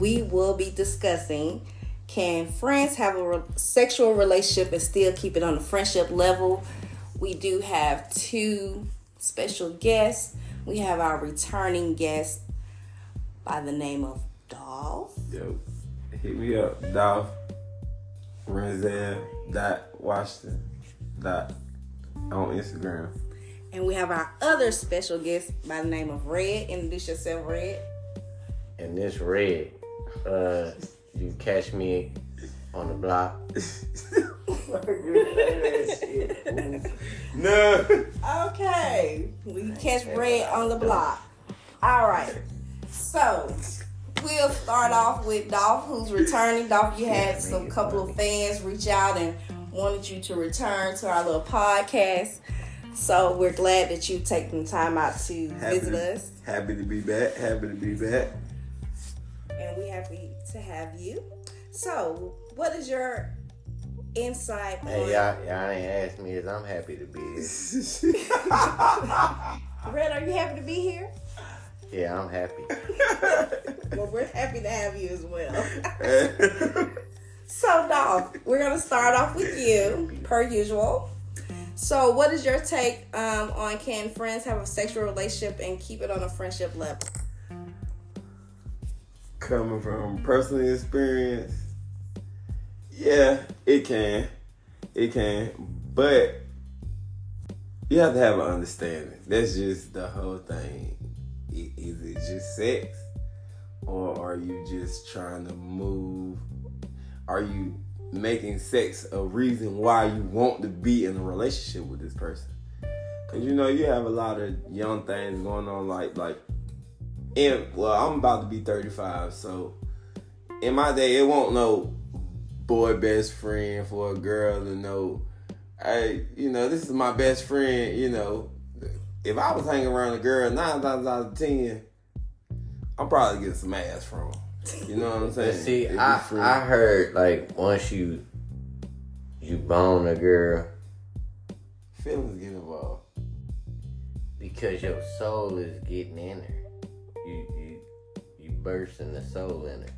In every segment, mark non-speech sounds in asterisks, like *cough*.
we will be discussing can friends have a re- sexual relationship and still keep it on a friendship level? We do have two special guests. We have our returning guest by the name of Dolph. Yo, hit me up, Dolph. Renzel dot Washington dot on Instagram. And we have our other special guest by the name of Red. Introduce yourself, Red. And this red, uh, you catch me on the block. *laughs* no. Okay. We catch Red on the block. All right. So we'll start off with Dolph, who's returning. Dolph, you had some couple of fans reach out and wanted you to return to our little podcast. So we're glad that you've taken time out to Happy visit to- us. Happy to be back. Happy to be back. And we happy to have you. So, what is your insight on Hey, y'all, y'all ain't asked me is I'm happy to be here. *laughs* Red? Are you happy to be here? Yeah, I'm happy. *laughs* Well, we're happy to have you as well. *laughs* so, Dolph, we're gonna start off with you, per usual. So, what is your take um, on can friends have a sexual relationship and keep it on a friendship level? Coming from personal experience, yeah, it can. It can. But you have to have an understanding. That's just the whole thing. Is it just sex? Or are you just trying to move? Are you making sex a reason why you want to be in a relationship with this person? Cause you know you have a lot of young things going on, like like well, I'm about to be 35, so in my day, it won't no boy best friend for a girl to know. Hey, you know, this is my best friend. You know, if I was hanging around a girl nine times out of ten, I'm probably getting some ass from. her. You know what I'm saying? See, I. I heard like once you you bone a girl feelings get involved. because your soul is getting in her. You you you bursting the soul in it.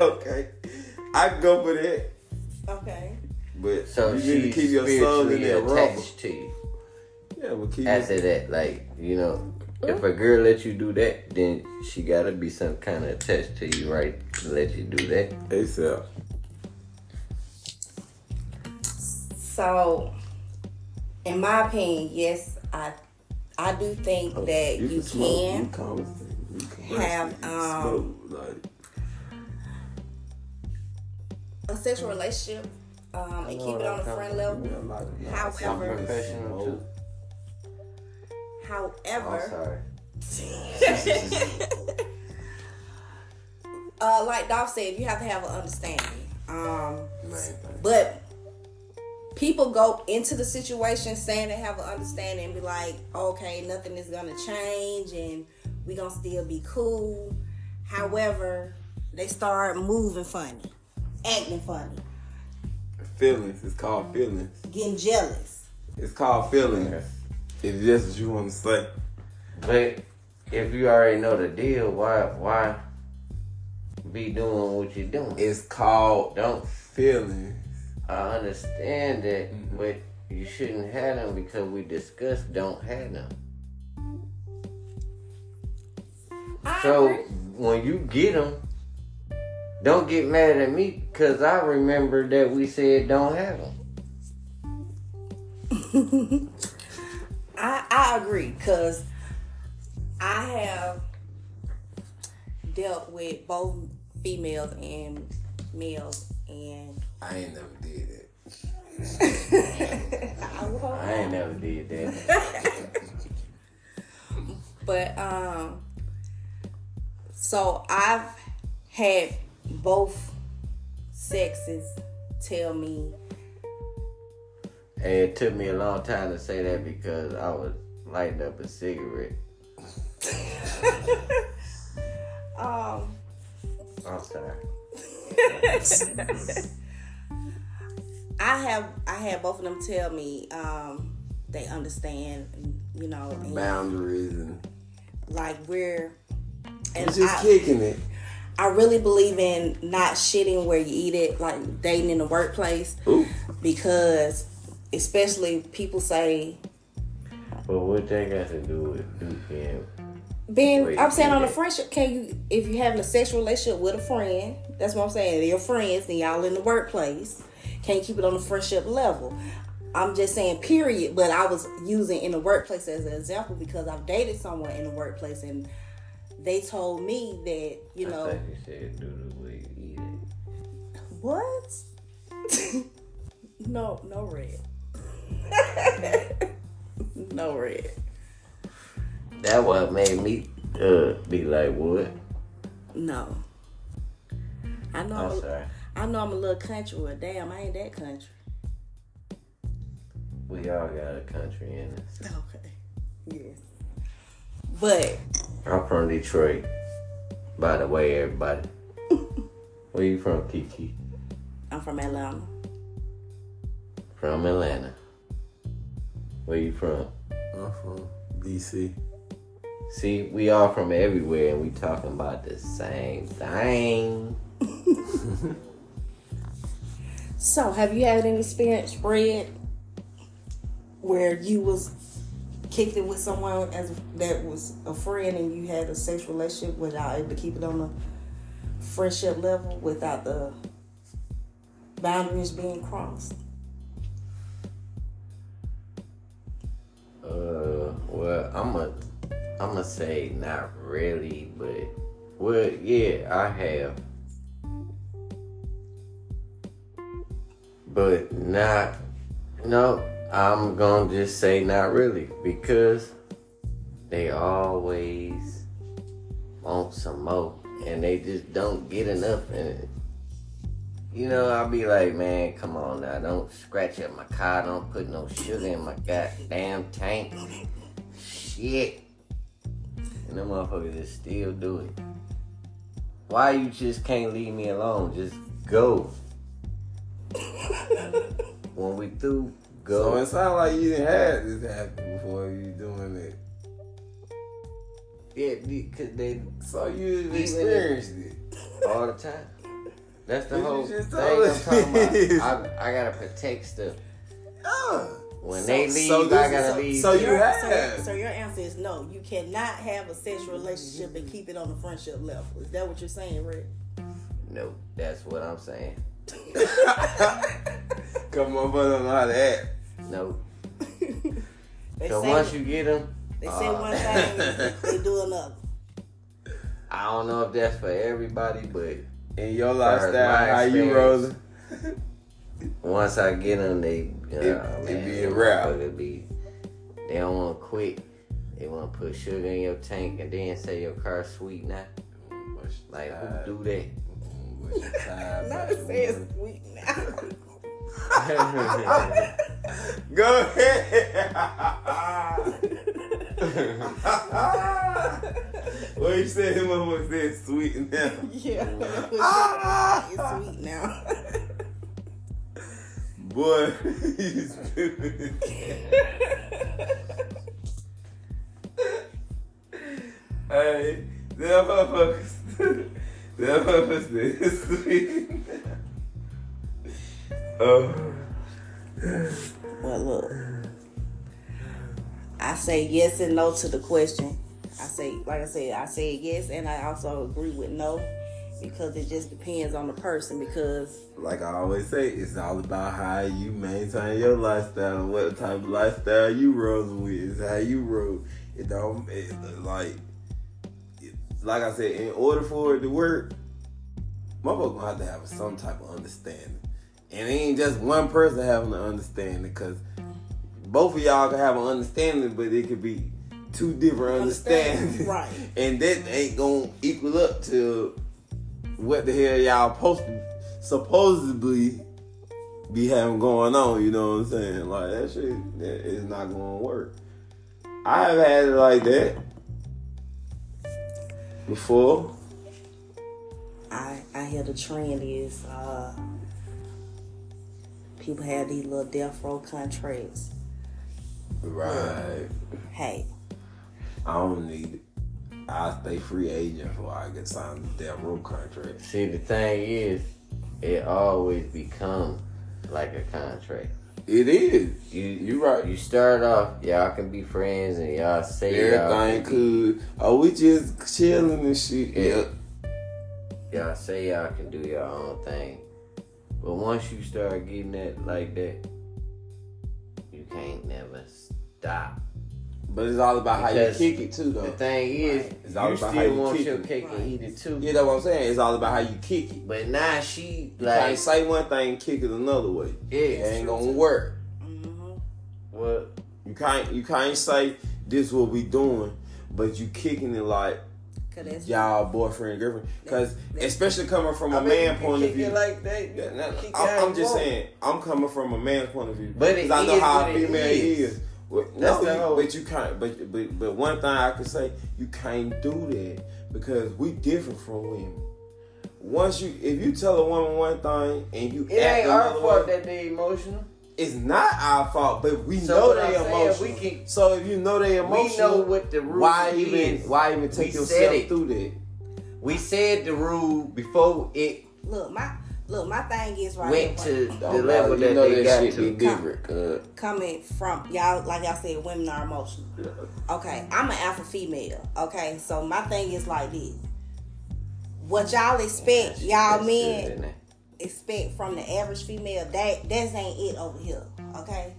*laughs* okay, I can go for that, Okay. but So you she's need to keep your soul in spiritually that rubber. attached to you. Yeah, but keep After that, like you know, if a girl let you do that, then she gotta be some kind of attached to you, right? To let you do that. ASAP. So, in my opinion, yes, I I do think that you, smoke, can. you conversate, you converse, have, you um, smoke, like a sexual relationship um, and keep it on a friend level. you like, like, However- I'm. I'm However, sorry. *laughs* uh, like Dolph said, you have to have an understanding. Um, Man, but people go into the situation saying they have an understanding and be like, okay, nothing is gonna change and we gonna still be cool. However, they start moving funny, acting funny, feelings. It's called feelings. getting jealous. It's called feelings. If that's what you want to say. But if you already know the deal, why why be doing what you're doing? It's called Don't feelings. I understand that, Mm-hmm. but you shouldn't have them because we discussed don't have them. I So agree. when you get them, don't get mad at me because I remember that we said don't have them. *laughs* I, I agree because I have dealt with both females and males and I ain't never did that. *laughs* I ain't never did that. but um so I've had both sexes tell me And it took me a long time to say that because I was lighting up a cigarette. *laughs* um I'm sorry. *laughs* I have I had both of them tell me um they understand you know and Boundaries and like we're and just I, kicking it. I really believe in not shitting where you eat it, like dating in the workplace, Ooh. because especially people say But what that got to do with Duke being Wait, I'm saying on a friendship, can you if you having a sexual relationship with a friend, that's what I'm saying. They're friends and y'all in the workplace. Can you keep it on a friendship level? I'm just saying period, but I was using in the workplace as an example because I've dated someone in the workplace and they told me that, you know, you said do the way eat it. what? *laughs* no, no red. *laughs* no red. That what made me uh be like, what? No. I know I'm sorry. I know I'm a little country, but damn, I ain't that country. We all got a country in us. Okay. Yes. But I'm from Detroit. By the way, everybody. *laughs* Where you from, Kiki? I'm from Atlanta. From Atlanta. Where you from? I'm from DC. See, we all from everywhere and we talking about the same thing. *laughs* So, have you had any experience, Red, where you was kicked it with someone as that was a friend and you had a sexual relationship without able to keep it on a friendship level without the boundaries being crossed? Uh, well, I'm a, I'm gonna say not really, but well, yeah, I have, but not. No, I'm gonna just say not really because they always want some more, and they just don't get enough. And you know, I'll be like, man, come on now, don't scratch up my car, don't put no sugar in my goddamn tank. Shit. And them motherfuckers just still do it. Why you just can't leave me alone? Just go. *laughs* when we through, So go. it sounds like you didn't have this happen before you doing it. yeah, because they So you Even experienced it. all the time. That's the whole thing I'm talking about. *laughs* I, I gotta protect stuff. Yeah. When So- they leave, so I gotta is- leave. so you Your- have. So, so your answer is no. You cannot have a sexual mm-hmm. relationship and keep it on the friendship level. Is that what you're saying, Red? No, that's what I'm saying. Come on, but don't know how to act. No. They So say, once you get them, they say uh, one thing, *laughs* they do another. I don't know if that's for everybody, but In your lifestyle, my how you experience, rolling? once I get them, they uh, It- man, it be a them wrap. motherfuckers Be, they don't want to quit. They want to put sugar in your tank and then say your car's sweet now. Like who do that? Not to say it's sweet now. *laughs* Go ahead. *laughs* what you said? Him motherfucker said sweet now. yeah, *laughs* it's sweet now. Boy, you stupid. hey, that motherfucker, that motherfucker said sweet. Oh. well, look, I say yes and no to the question. I say, like I said, I say yes, and I also agree with no because it just depends on the person. Because like I always say, it's all about how you maintain your lifestyle and what type of lifestyle you rolling with. It's how you roll. It don't it, like, like I said, in order for it to work, motherfucker gonna have to have some type of understanding, and it ain't just one person having an understanding because both of y'all can have an understanding, but it could be two different Understand- understandings, *laughs* right. And that ain't gonna equal up to what the hell y'all supposed to supposedly be having going on. You know what I'm saying? Like that shit that is not gonna work. I have had it like that before. I I hear the trend is uh people have these little death row contracts. Right. Hey, I don't need it. I stay free agent before I get signed the damn road contract. See, the thing is, it always becomes like a contract. It is. You You right. You start off, y'all can be friends, and y'all say y'all Everything could. Oh, we just chilling and shit. Yeah. y'all say y'all can do your own thing. But once you start getting that like that, you can't never stop. But it's all about how you kick it too, though. The thing is, It's all you about still how you want kick your it. cake and eat it too. You know what I'm saying? It's all about how you kick it. But now she You like, can't say one thing, and kick it another way. It ain't gonna work. Mm-hmm. what? You can't. You can't say this what we doing, but you kicking it like y'all boyfriend girlfriend. Because especially coming from a I mean, man point of view. like that. Yeah, now, kick it how I'm, I'm just saying, I'm coming from a man's point of view. But it 'Cause I know is how a it female is. is. Well, That's no, the whole- but you can't. But, but but one thing I can say, you can't do that because we different from women. Once you, if you tell a woman one thing and you It act ain't our another fault way, that they emotional. it's not our fault. But we So know what they I'm emotional. we can- so if you know they emotional, We know what the rule why is. even why even take We yourself through that? We said the rule before it look my look my thing is right went to the oh, Don't level matter. You that know they got shit to. be different. cuz. coming from y'all like y'all said women are emotional. Okay, I'm an alpha female. Okay, so my thing is like this. What y'all expect, y'all That's men good, isn't it? expect from the average female, that that ain't it over here. Okay.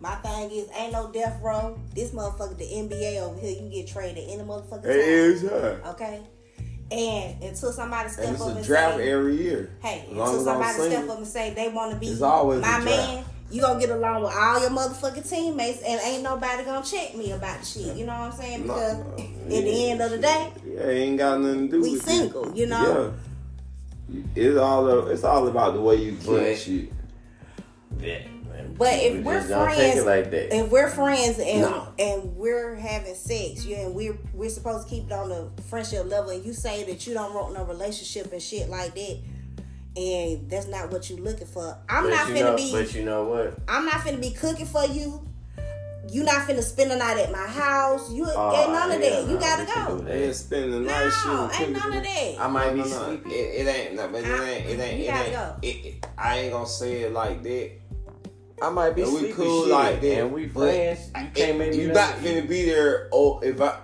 My thing is, ain't no death row. This motherfucker, the NBA over here, you can get traded any motherfucking time. It is her. Okay. And until somebody step And it's up a and draft say, every year. hey, As until as I'm somebody step single, up and say they want to be always my man, you gonna get along with all your motherfucking teammates, and ain't nobody gonna check me about the shit. You know what I'm saying? No, Because no, *laughs* at the end of the day, Yeah, ain't got nothing to do we with single. it. You know. Yeah. It's all it's all about the way you But- kick shit. Yeah, man. But if People we're just don't take it friends- like that. if we're friends and No. and we're having sex, yeah, and we're we're supposed to keep it on the friendship level, and you say that you don't want no relationship and shit like that, and that's not what you're looking for. I'm but not you finna know, be. But you know what? I'm not finna be cooking for you. You not finna spend the night at my house. You Oh, ain't none of that. you gotta we go. do They ain't spending the night. No, and ain't none of that. I might be No, no, sleepy. It, it ain't. No, but it I- ain't. It ain't. you It gotta ain't. go. It, it, I ain't gonna say it like that. I might be And we sleepy cool shit, like that, and we friends. You can't make me You not nothing. finna be there. Oh, if I.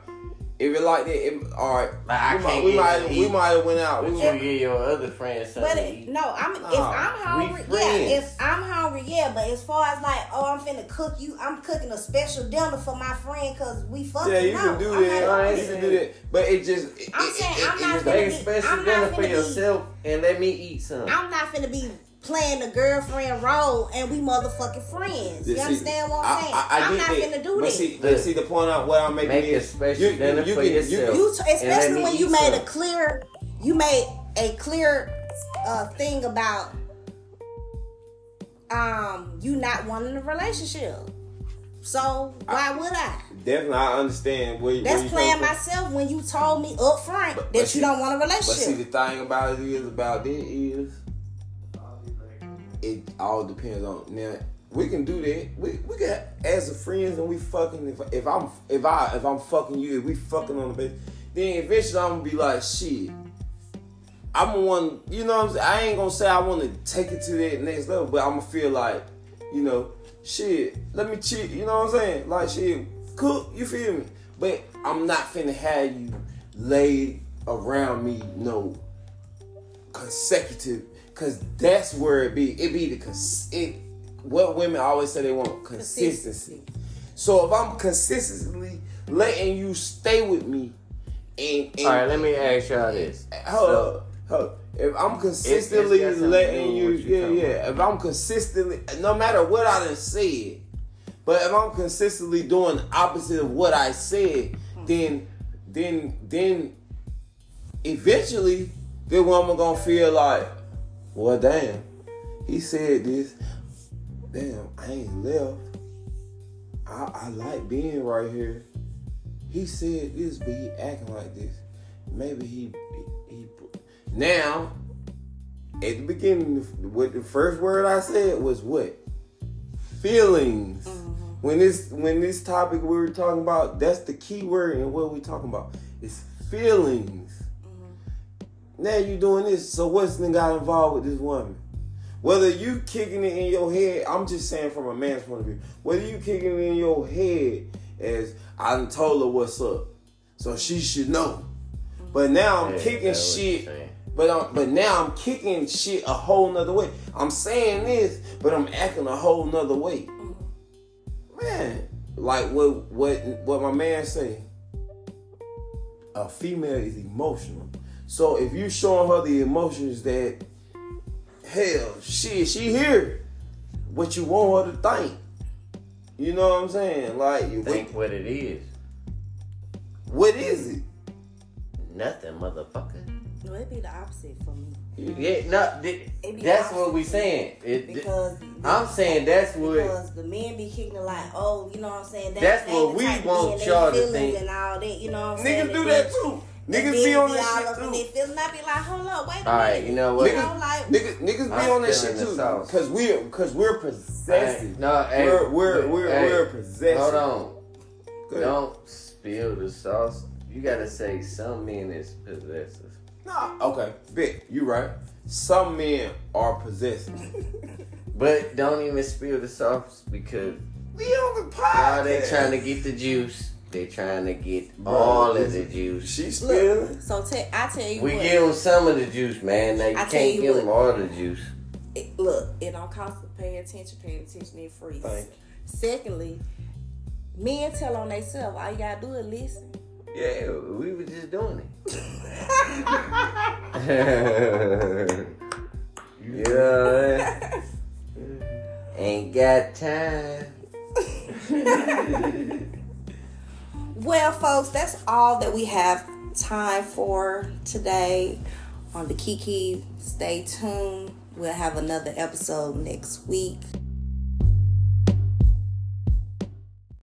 If it like that, it, all right. Like, I we can't might, we might, we might have went out. But We you went, get your other friends something But it, no, I'm if No, I'm hungry, yeah. If I'm hungry, yeah. But as far as like, oh, I'm finna cook you, I'm cooking a special dinner for my friend because we fucking. yeah, you no, can do I'm that. not I doing You can do that. But it just. I'm it, saying it, I'm it not just finna Make a be- special I'm not dinner for finna be- yourself and let me eat some. I'm not finna be playing the girlfriend role and we motherfucking friends. You See, understand what I'm I- saying? I, I am get not that. finna do but that. See, Look, see the point out what I'm making make is special you, dinner you for can, yourself. You, You t- especially when you made some. a clear, you made a clear uh, thing about um you not wanting a relationship. So why would I? definitely, I understand where, you- where That's you playing from. myself when you told me up front But- that but you see- don't want a relationship. But see, the thing about it is about it is it all depends on now. We can do that. We we can as a friends and we fucking if if I'm if I if I'm fucking you if we fucking on the bed, then eventually I'm gonna be like shit. I'm the one, you know what I'm saying? I ain't gonna say I wanna take it to that next level, but I'm gonna feel like, you know, shit, let me cheat, you know what I'm saying? Like shit, cook, you feel me? But I'm not finna have you laid around me no consecutive cause that's where it be. It be the cons- it what women always say they want consistency. So if I'm consistently letting you stay with me and, and All right, let me ask y'all this. hold So- up. Hold up. If I'm consistently got something letting you, you yeah, talking yeah. If I'm consistently, no matter what I done said, but if I'm consistently doing the opposite of what I said, then, then, then, eventually, the woman gonna feel like, well, damn, he said this. Damn, I ain't left. I, I like being right here. He said this, but he acting like this. Maybe he he, now at the beginning, what the first word I said was what feelings. Mm-hmm. When this when this topic we were talking about, that's the key word and what we talking about. It's feelings. Now you doing this. So what's then got involved with this woman? Whether you kicking it in your head, I'm just saying from a man's point of view. Whether you kicking it in your head as I done told her what's up, so she should know. But now I'm Yeah, kicking that's what you're shit. But um, but now I'm kicking shit a whole nother way. I'm saying this, but I'm acting a whole nother way. Man, like what what what my man say? A female is emotional. So if you showing her the emotions that hell, shit, she here. What you want her to think. You know what I'm saying? Like you Think what it is. what is it? Nothing, motherfucker. No, it'd be the opposite for me. Yeah, no, th- that's what we saying. It, Because I'm saying that's what. because the men be kicking it like, oh, you know what I'm saying? They, That's what we want be in their y'all to think. and all that, you know what I'm saying? Niggas do that too. And Niggas be on all that up shit in too. their feelings. I be like, hold up, wait a All right, minute. you know what? You know, like Niggas, niggas be on that feeling shit too, sauce. cause we're cause we're Hey, possessive. no, hey, we're we're we're, hey, we're possessive. Hold on. Go ahead. Don't spill the sauce. You gotta say some men is possessive. Nah, okay, bet you right. Some men are possessive. *laughs* But don't even spill the sauce because we on the now they trying to get the juice. They trying to get Bro, all of the juice. She's spilling. so. Te- I tell you We what. give them some of the juice, man. Now you I can't you give what. them all the juice. it, look, it don't cost to pay attention. Paying attention is free. Thank you. Secondly, men tell on themselves. All you gotta do is listen. Yeah, we were just doing it. *laughs* yeah. Ain't got time. *laughs* Well, folks, that's all that we have time for today on the Kiki. Stay tuned. We'll have another episode next week.